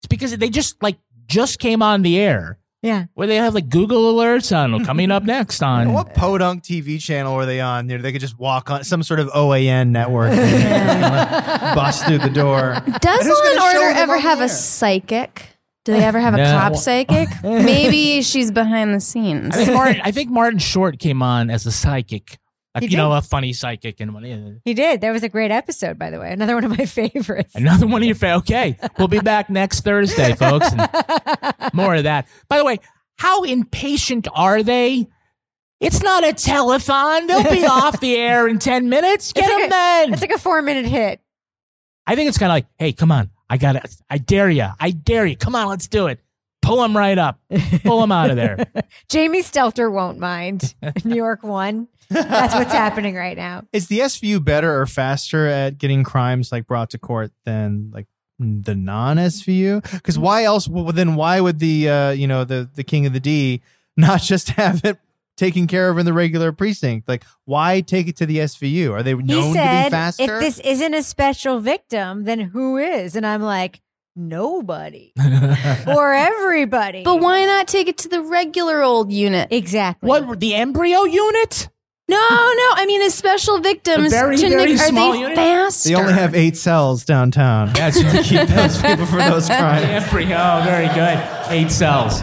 It's because they just like just came on the air. Yeah. Where they have like Google alerts on coming up next on What podunk TV channel were they on? You know, they could just walk on some sort of OAN network, and bust through the door. Does And Law and Order ever have the a psychic? Do they ever have a No. cop psychic? Maybe she's behind the scenes. I think Martin, I think Martin Short came on as a psychic. Like, you know, a funny psychic and one- He did. That was a great episode, by the way. Another one of my favorites. another one of your fa- okay. We'll be back next Thursday, folks. More of that. By the way, how impatient are they? It's not a telethon. They'll be off the air in 10 minutes. Get It's them a- then. It's like a four minute hit. I think it's kind of like, hey, come on. I got to I dare you. I dare you. Come on, let's do it. Pull them right up. Pull them out of there. Jamie Stelter won't mind. New York won. That's what's happening right now. Is the SVU better or faster at getting crimes like brought to court than like the non SVU? Because why else? Well, then why would the uh, you know the the king of the D not just have it taken care of in the regular precinct? Like why take it to the SVU? Are they known He to be faster? if this isn't a special victim, then who is? And I'm like, nobody or everybody. But why not take it to the regular old unit? Exactly. What, the embryo unit? No, no. I mean, as special victims, very, to very Nick- are small they unit? faster? they only have eight cells downtown. That's to keep those people for those crimes. Embryo, oh, very good. Eight cells.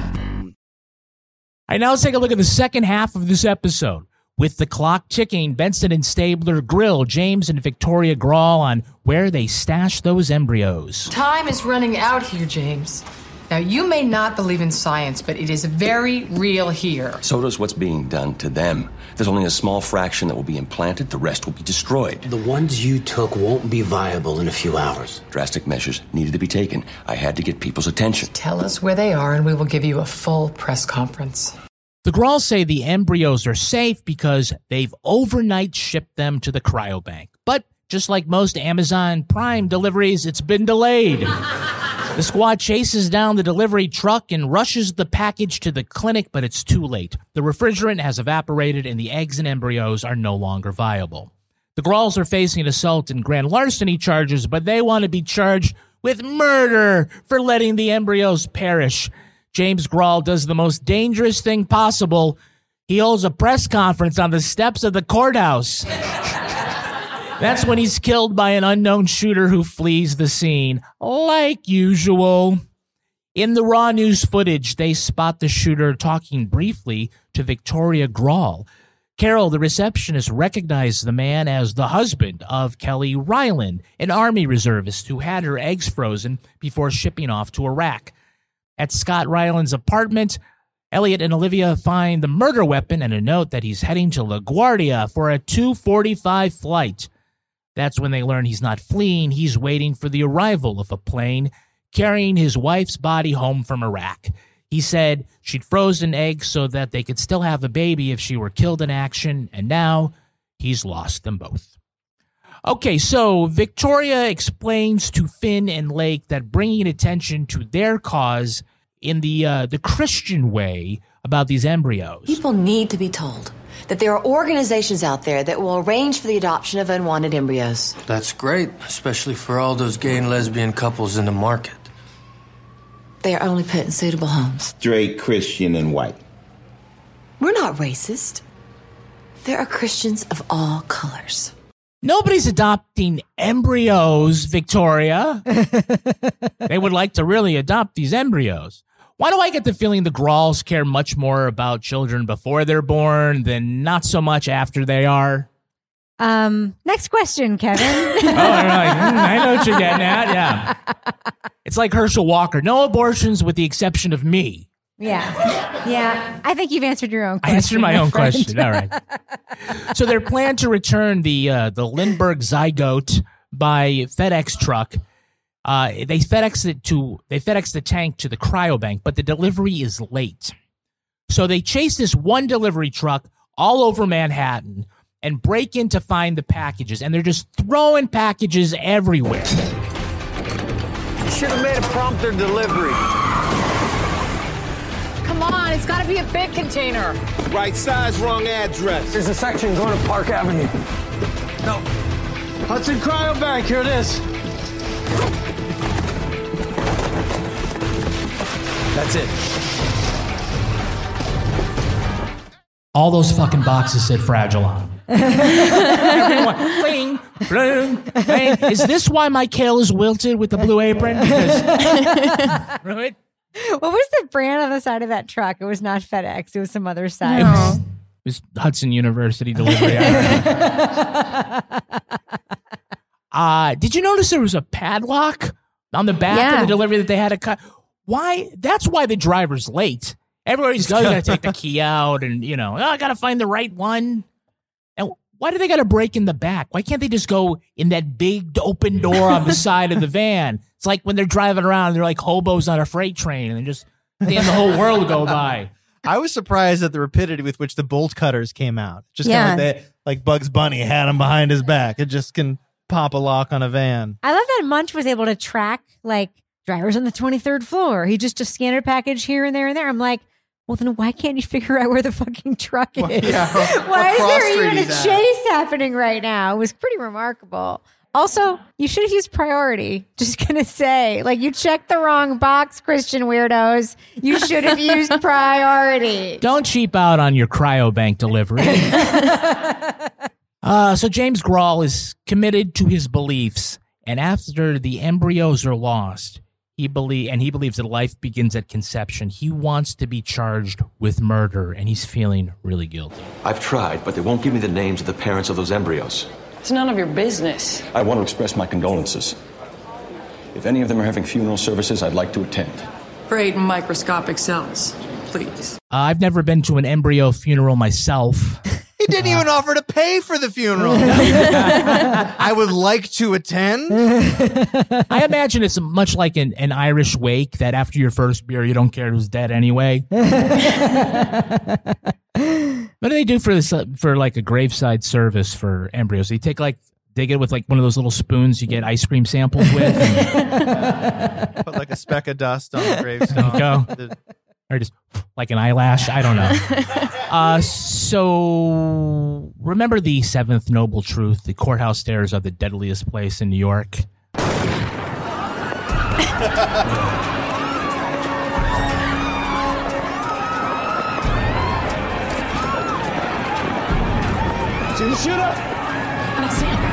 I now let's take a look at the second half of this episode. With the clock ticking, Benson and Stabler grill James and Victoria Grawl on where they stashed those embryos. Time is running out here, James. Now, you may not believe in science, but it is very real here. So does what's being done to them. There's only a small fraction that will be implanted, the rest will be destroyed. The ones you took won't be viable in a few hours. Drastic measures needed to be taken. I had to get people's attention. Tell us where they are, and we will give you a full press conference. The Grawls say the embryos are safe because they've overnight shipped them to the cryobank. But just like most Amazon Prime deliveries, it's been delayed. The squad chases down the delivery truck and rushes the package to the clinic, but it's too late. The refrigerant has evaporated and the eggs and embryos are no longer viable. The Grawls are facing assault and grand larceny charges, but they want to be charged with murder for letting the embryos perish. James Grawl does the most dangerous thing possible. He holds a press conference on the steps of the courthouse. That's when he's killed by an unknown shooter who flees the scene, like usual. In the raw news footage, they spot the shooter talking briefly to Victoria Grawl. Carol, the receptionist, recognized the man as the husband of Kelly Ryland, an Army reservist who had her eggs frozen before shipping off to Iraq. At Scott Ryland's apartment, Elliot and Olivia find the murder weapon and a note that he's heading to LaGuardia for a 245 flight. That's when they learn he's not fleeing, he's waiting for the arrival of a plane carrying his wife's body home from Iraq. He said she'd frozen eggs so that they could still have a baby if she were killed in action, and now he's lost them both. Okay, so Victoria explains to Finn and Lake that bringing attention to their cause in the uh, the Christian way about these embryos. People need to be told that there are organizations out there that will arrange for the adoption of unwanted embryos. That's great, especially for all those gay and lesbian couples in the market. They are only put in suitable homes. Straight, Christian, and white. We're not racist. There are Christians of all colors. Nobody's adopting embryos, Victoria. they would like to really adopt these embryos. Why do I get the feeling the Grawls care much more about children before they're born than not so much after they are? Um, next question, Kevin. oh, like, mm, I know what you're getting at. Yeah. It's like Herschel Walker. No abortions with the exception of me. yeah. Yeah. I think you've answered your own question. I answered my own friend. question. All right. so their plan to return the uh, the Lindbergh zygote by FedEx truck. Uh, they FedEx it to they FedEx the tank to the cryobank, but the delivery is late. So they chase this one delivery truck all over Manhattan and break in to find the packages, and they're just throwing packages everywhere. Should have made a prompter delivery. Come on, it's got to be a big container. Right size, wrong address. There's a section going to Park Avenue. No. Hudson Cryobank, here it is. That's it. All those fucking boxes said fragile on 'em. Everyone, bling, bling, bling. Is this why my kale is wilted with the blue apron? Because, right? What was the brand on the side of that truck? It was not FedEx. It was some other side. It was, it was Hudson University delivery. uh, did you notice there was a padlock on the back Yeah. of the delivery that they had to cut? Why? That's why the driver's late. Everybody's going to take the key out and, you know, oh, I got to find the right one. And why do they got to break in the back? Why can't they just go in that big open door on the side of the van? It's like when they're driving around, they're like hobos on a freight train and they just, damn, the whole world go by. I was surprised at the rapidity with which the bolt cutters came out. Just Yeah. kind of like they, like Bugs Bunny had them behind his back. It just can pop a lock on a van. I love that Munch was able to track like drivers on the 23rd floor. He just scanned a scanner package here and there and there. I'm like, well, then why can't you figure out where the fucking truck is? yeah, why is there even a he's chase happening right now? It was pretty remarkable. Also, you should have used priority. Just gonna say, like, you checked the wrong box, Christian weirdos. You should have used priority. Don't cheap out on your cryobank delivery. uh, so James Grawl is committed to his beliefs, and after the embryos are lost, he believe and he believes that life begins at conception. He wants to be charged with murder, and he's feeling really guilty. I've tried, but they won't give me the names of the parents of those embryos. It's none of your business. I want to express my condolences. If any of them are having funeral services, I'd like to attend. For eight microscopic cells, please. Uh, I've never been to an embryo funeral myself. He didn't even offer to pay for the funeral. I would like to attend. I imagine it's much like an, an Irish wake that after your first beer, you don't care who's dead anyway. what do they do for this? uh, For like a graveside service for embryos? They take like dig it with like one of those little spoons you get ice cream samples with. and Put like a speck of dust on the gravestone. go. The- or just like an eyelash. I don't know. Uh, so remember the seventh noble truth: the courthouse stairs are the deadliest place in New York. Did you shoot See the shooter?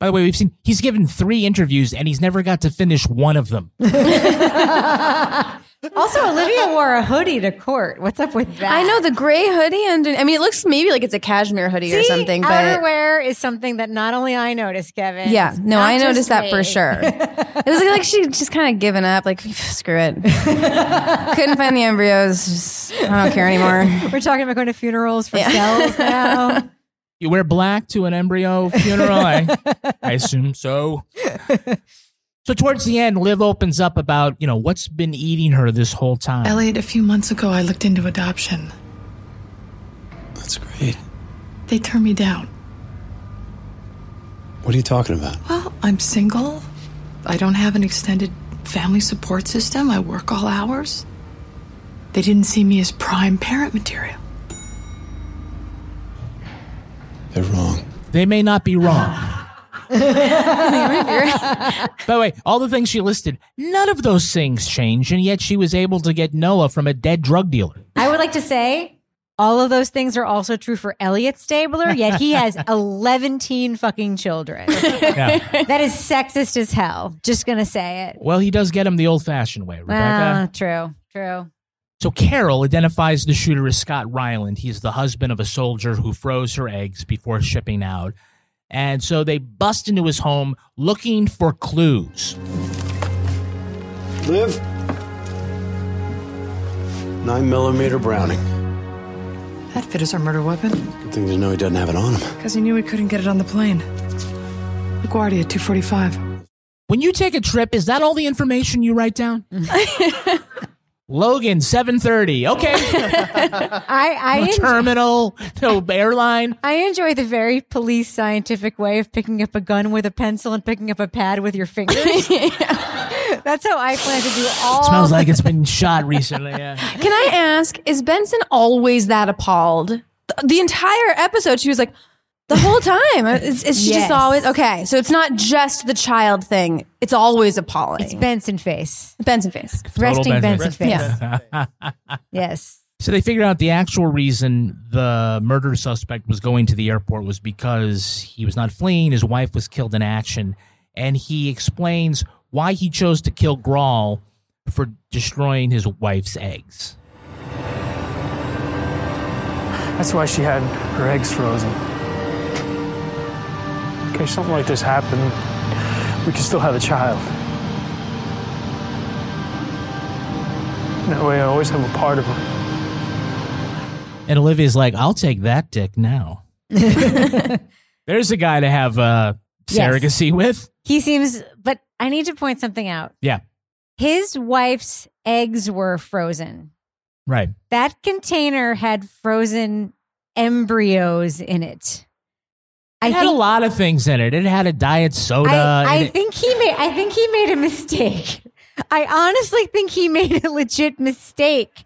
By the way, we've seen he's given three interviews and he's never got to finish one of them. Also, Olivia wore a hoodie to court. What's up with that? I know the gray hoodie under. I mean, it looks maybe like it's a cashmere hoodie or something, but outerwear is something that not only I noticed, Kevin. yeah, no, I noticed that for sure. it was like she just kind of given up, like screw it. Couldn't find the embryos. Just, I don't care anymore. We're talking about going to funerals for Yeah. cells now. You wear black to an embryo funeral? I, I assume so. So towards the end, Liv opens up about, you know, what's been eating her this whole time. Elliot, a few months ago, I looked into adoption. That's great. They turned me down. What are you talking about? Well, I'm single. I don't have an extended family support system. I work all hours. They didn't see me as prime parent material. They're wrong. They may not be wrong. By the way, all the things she listed, none of those things changed, and yet she was able to get Noah from a dead drug dealer. I would like to say all of those things are also true for Elliot Stabler, yet he has 11 teen fucking children. Yeah. That is sexist as hell. Just gonna say it. Well, he does get him the old fashioned way, Rebecca. Ah, true, true. So Carol identifies the shooter as Scott Ryland. He's the husband of a soldier who froze her eggs before shipping out. And so they bust into his home looking for clues. Liv? Nine millimeter Browning. That fit as our murder weapon Good thing to know he doesn't have it on him. because he knew he couldn't get it on the plane. LaGuardia, 245. When you take a trip, is that all the information you write down? Logan, seven thirty. Okay, I I no enjoy, terminal, no airline. I enjoy the very police scientific way of picking up a gun with a pencil and picking up a pad with your fingers. That's how I plan to do all. Smells like it's been shot recently. Yeah. Can I ask, is Benson always that appalled? The, the entire episode, she was like, the whole time. Is, is she Yes. just always okay? So it's not just the child thing. It's always appalling. It's Benson face. Benson face. Resting Benson face. Yeah. Yes. So they figured out the actual reason the murder suspect was going to the airport was because he was not fleeing. His wife was killed in action. And he explains why he chose to kill Grawl for destroying his wife's eggs. That's why she had her eggs frozen. In case something like this happened, we could still have a child. That way I always have a part of her. And Olivia's like, I'll take that dick now. There's a guy to have uh, Yes. surrogacy with. He seems, but I need to point something out. Yeah, His wife's eggs were frozen. right. That container had frozen embryos in it. It had a lot of things in it. It had a diet soda. I, I think he made. I think he made a mistake. I honestly think he made a legit mistake.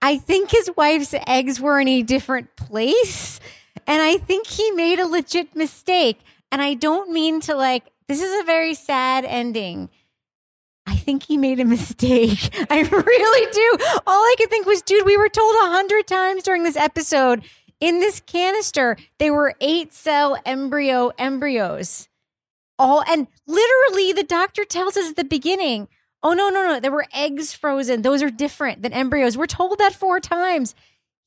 I think his wife's eggs were in a different place, and I think he made a legit mistake. And I don't mean to like. This is a very sad ending. I think he made a mistake. I really do. All I could think was, dude, we were told a hundred times during this episode in this canister, they were eight cell embryo embryos. All and literally the doctor tells us at the beginning, oh no, no, no, there were eggs frozen. Those are different than embryos. We're told that four times.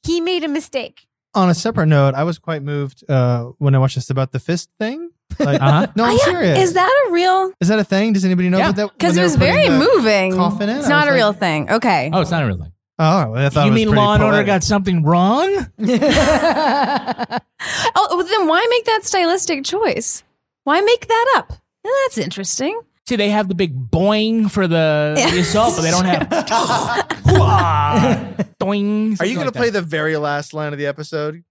He made a mistake. On a separate note, I was quite moved uh, when I watched this about the fist thing. Like, Uh-huh. No, I'm serious. Is that a real? Is that a thing? Does anybody know Yeah. about that? Because it was very moving. Coffin in? It's not was a real thing. Okay. oh, it's not a real thing. Oh, I thought You it was mean pretty Law and Order got something wrong? Oh, well, then why make that stylistic choice? Why make that up? Well, that's interesting. See, they have the big boing for the, the assault, but they don't have. Doing. Are you going to play the very last line of the episode?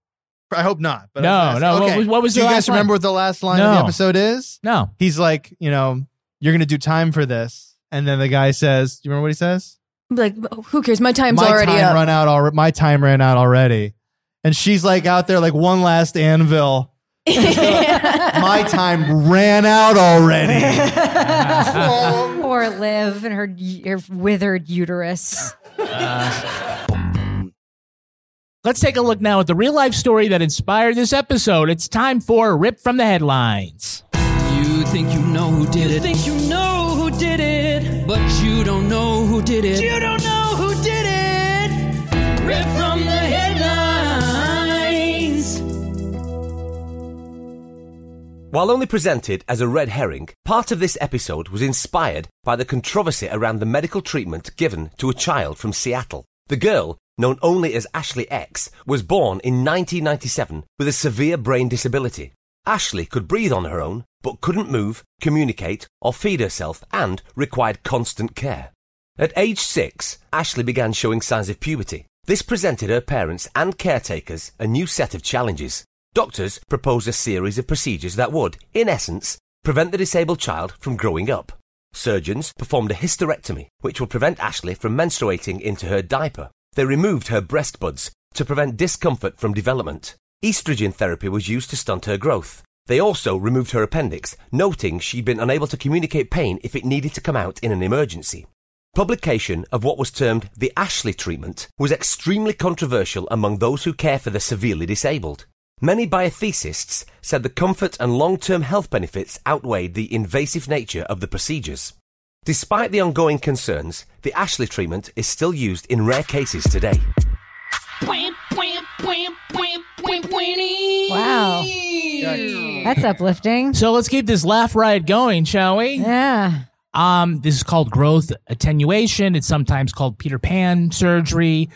I hope not. But No, no, asking- what was- what was Do the you last guys remember what the last line of the episode is? No. He's like, you know, you're going to do time for this, and then the guy says, "Do you remember what he says?" Be Like, who cares? My time's my already time up. run out already. My time ran out already, and she's like out there like one last anvil. my time ran out already. Poor Liv and her, her withered uterus. Let's take a look now at the real life story that inspired this episode. It's time for Rip from the Headlines. You think you know who did it. You think you know who did it. But you don't know who did it. You don't know who did it. Rip from the headlines. While only presented as a red herring, part of this episode was inspired by the controversy around the medical treatment given to a child from Seattle. The girl, known only as Ashley X, was born in 1997 with a severe brain disability. Ashley could breathe on her own, but couldn't move, communicate, or feed herself and required constant care. At age six, Ashley began showing signs of puberty. This presented her parents and caretakers a new set of challenges. Doctors proposed a series of procedures that would, in essence, prevent the disabled child from growing up. Surgeons performed a hysterectomy, which would prevent Ashley from menstruating into her diaper. They removed her breast buds to prevent discomfort from development. Estrogen therapy was used to stunt her growth. They also removed her appendix, noting she'd been unable to communicate pain if it needed to come out in an emergency. Publication of what was termed the Ashley treatment was extremely controversial among those who care for the severely disabled. Many bioethicists said the comfort and long-term health benefits outweighed the invasive nature of the procedures. Despite the ongoing concerns, the Ashley treatment is still used in rare cases today. Wow. That's uplifting. So let's keep this laugh riot going, shall we? Yeah. Um, this is called growth attenuation. It's sometimes called Peter Pan surgery.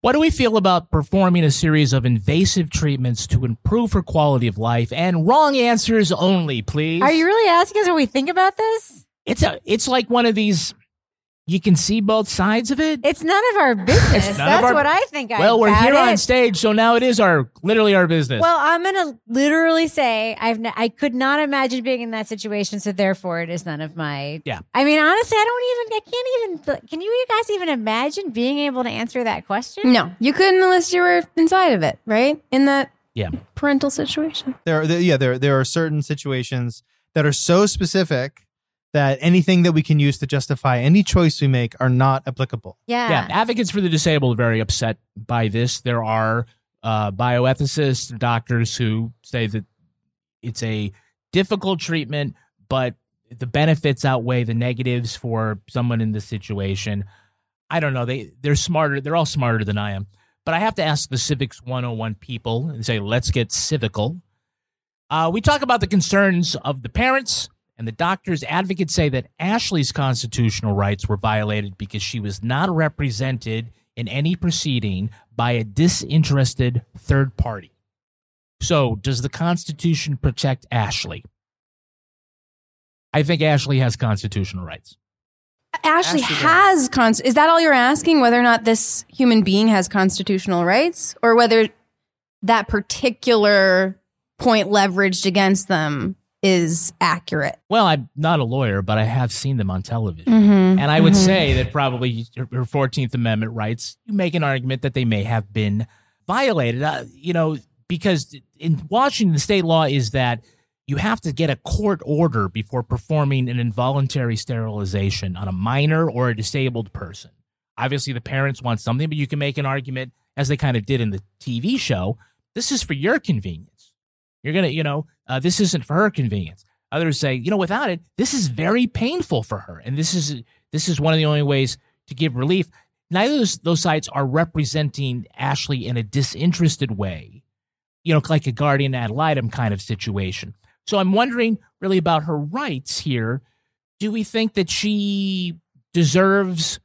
What do we feel about performing a series of invasive treatments to improve her quality of life? And wrong answers only, please. Are you really asking us what we think about this? It's a it's like one of these you can see both sides of it. It's none of our business. That's our- what I think. Well, we're here it. on stage, so now it is our literally our business. Well, I'm gonna literally say I've n- I could not imagine being in that situation, so therefore it is none of my. Yeah. I mean, honestly, I don't even. I can't even. Can you you guys even imagine being able to answer that question? No, you couldn't unless you were inside of it, right? In that yeah. parental situation. There, there yeah, there there are certain situations that are so specific that anything that we can use to justify any choice we make are not applicable. Yeah, advocates for the disabled are very upset by this. There are uh, bioethicists, doctors who say that it's a difficult treatment, but the benefits outweigh the negatives for someone in this situation. I don't know. They they're smarter. They're all smarter than I am. But I have to ask the Civics 101 people and say, let's get civical. Uh, we talk about the concerns of the parents and the doctors. Advocates say that Ashley's constitutional rights were violated because she was not represented in any proceeding by a disinterested third party. So, does the Constitution protect Ashley? I think Ashley has constitutional rights. Ashley, Ashley has cons. Is that all you're asking? Whether or not this human being has constitutional rights, or whether that particular point leveraged against them is accurate? Well, I'm not a lawyer, but I have seen them on television. Mhm, And I would mhm. say that probably her her 14th Amendment rights, you make an argument that they may have been violated. Uh, you know, because in Washington, the state law is that you have to get a court order before performing an involuntary sterilization on a minor or a disabled person. Obviously, the parents want something, but you can make an argument, as they kind of did in the TV show, this is for your convenience. You're going to, you know, uh, this isn't for her convenience. Others say, you know, without it, this is very painful for her. And this is this is one of the only ways to give relief. Neither of those, those sides are representing Ashley in a disinterested way, you know, like a guardian ad litem kind of situation. So I'm wondering really about her rights here. Do we think that she deserves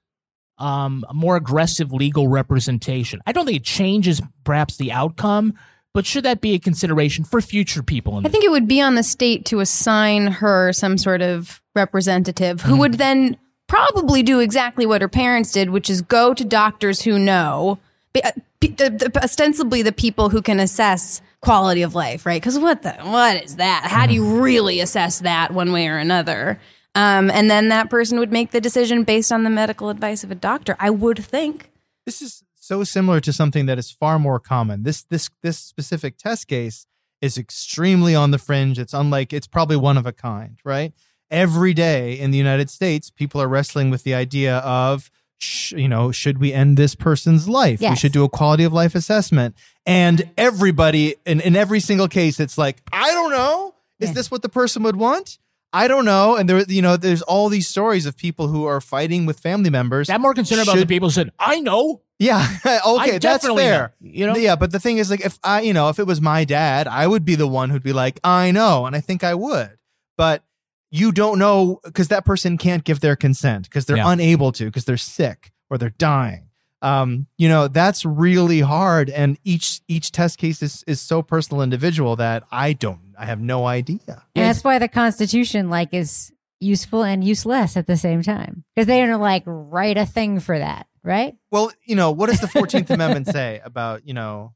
um, more aggressive legal representation? I don't think it changes perhaps the outcome, but should that be a consideration for future people? In I think it would be on the state to assign her some sort of representative who would then probably do exactly what her parents did, which is go to doctors who know, be- uh, be- the- the- ostensibly the people who can assess quality of life, right? Because what the what is that? How do you really assess that one way or another? Um, and then that person would make the decision based on the medical advice of a doctor. I would think. This is so similar to something that is far more common. This this this specific test case is extremely on the fringe. It's unlike it's probably one of a kind, right? Every day in the United States, people are wrestling with the idea of sh- you know, should we end this person's life? We should do a quality of life assessment. And everybody in, in every single case, it's like, I don't know. Is this what the person would want? I don't know. And there, you know, there's all these stories of people who are fighting with family members. I'm more concerned about the people who said, I know. Yeah. okay, I that's definitely fair. know, you know? Yeah, but the thing is, like, if I, you know, if it was my dad, I would be the one who'd be like, I know, and I think I would. But you don't know because that person can't give their consent because they're Yeah. unable to because they're sick or they're dying. Um, you know, that's really hard, and each each test case is is so personal, individual that I don't, I have no idea. And that's why the Constitution like is useful and useless at the same time because they don't like write a thing for that, right? Well, you know, what does the Fourteenth Amendment say about you know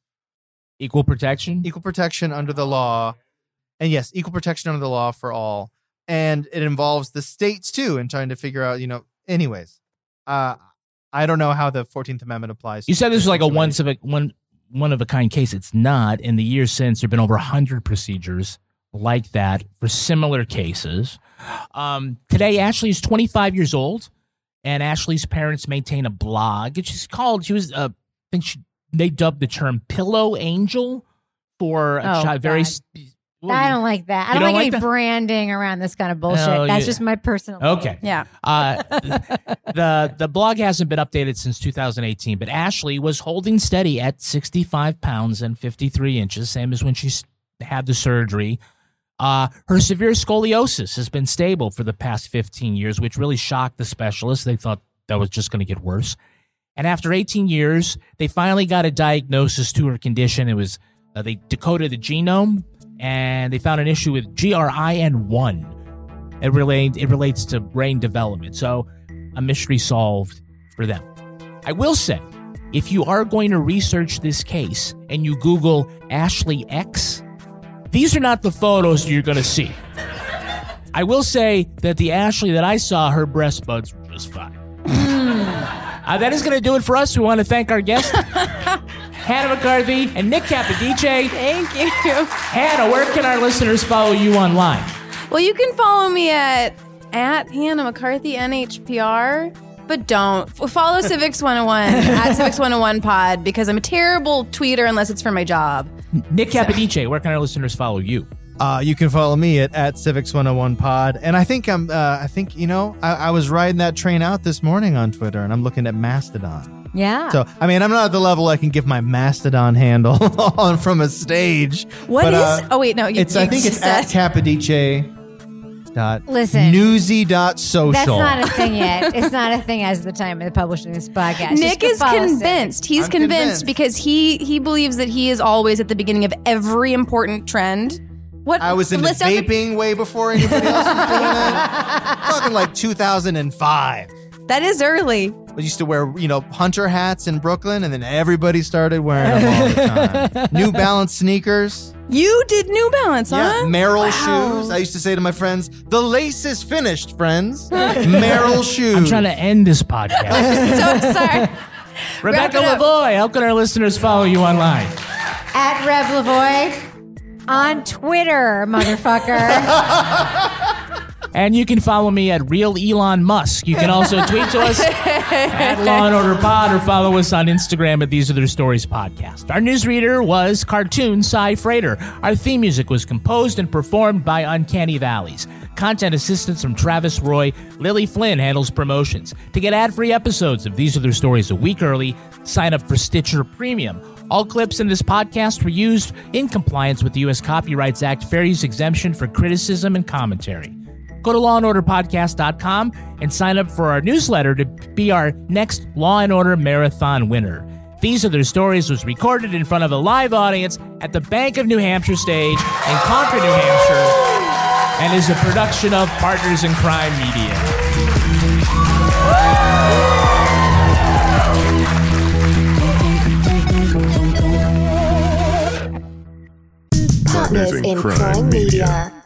equal protection? Equal protection under the law, and yes, equal protection under the law for all, and it involves the states too in trying to figure out, you know. Anyways, uh, I don't know how the Fourteenth Amendment applies. You said this was like a situation. once of a one one of a kind case. It's not. In the years since, there've been over hundred procedures like that for similar cases. Um, today, Ashley is 25 years old, and Ashley's parents maintain a blog. She's called. She was. Uh, I think she. They dubbed the term "pillow angel" for a Oh, child. Very. God. s- I don't like that. I don't, don't like, like any that? branding around this kind of bullshit. Oh, That's yeah. just my personal. Okay. Yeah. Uh, the the blog hasn't been updated since 2018, but Ashley was holding steady at 65 pounds and 53 inches, same as when she had the surgery. Uh, her severe scoliosis has been stable for the past 15 years, which really shocked the specialists. They thought that was just going to get worse. And after 18 years, they finally got a diagnosis to her condition. It was uh, they decoded the genome and they found an issue with GRIN1. It relate it relates to brain development. So a mystery solved for them. I will say, if you are going to research this case and you Google Ashley X, these are not the photos you're going to see. I will say that the Ashley that I saw, her breast buds were just fine. Uh, that is going to do it for us. We want to thank our guests, Hannah McCarthy and Nick Capodice. Thank you. Hannah, where can our listeners follow you online? Well, you can follow me at at Hannah McCarthy NHPR, but don't follow Civics 101 at Civics 101 Pod because I'm a terrible tweeter unless it's for my job. Nick Capodice, where can our listeners follow you? Uh, you can follow me at, at Civics 101 Pod. And I think I'm, uh, I think, you know, I, I was riding that train out this morning on Twitter and I'm looking at Mastodon. Yeah. So, I mean, I'm not at the level I can give my Mastodon handle on from a stage. What but, is? uh, oh wait, no. You, it's, I think it's said- at Capodice dot Listen. newsy dot social. That's not a thing yet. It's not a thing as the time of publishing this podcast. Nick is follow us. convinced. He's convinced, convinced. because he he believes that he is always at the beginning of every important trend. What I was into list out the- vaping way before anybody else was doing that. Talking like 2005. that is early. I used to wear, you know, hunter hats in Brooklyn, and then everybody started wearing them all the time. New Balance sneakers. You did New Balance, Yeah, huh? Merrell Wow. shoes. I used to say to my friends, "The lace is finished, friends." Merrell shoes. I'm trying to end this podcast. I'm so sorry. Rebecca it. Lavoie, how can our listeners follow you online? At Reb Lavoie on Twitter, motherfucker. And you can follow me at Real Elon Musk. You can also tweet to us at Law and Order Pod or follow us on Instagram at These Are Their Stories Podcast. Our newsreader was cartoon Cy Frater. Our theme music was composed and performed by Uncanny Valleys. Content assistance from Travis Roy. Lily Flynn handles promotions. To get ad-free episodes of These Are Their Stories a week early, sign up for Stitcher Premium. All clips in this podcast were used in compliance with the U.S. Copyrights Act fair use exemption for criticism and commentary. Go to lawandorderpodcast.com and sign up for our newsletter to be our next Law and Order Marathon winner. These Are Their Stories was recorded in front of a live audience at the Bank of New Hampshire stage in Concord, New Hampshire, and is a production of Partners in Crime Media. Partners in Crime Media.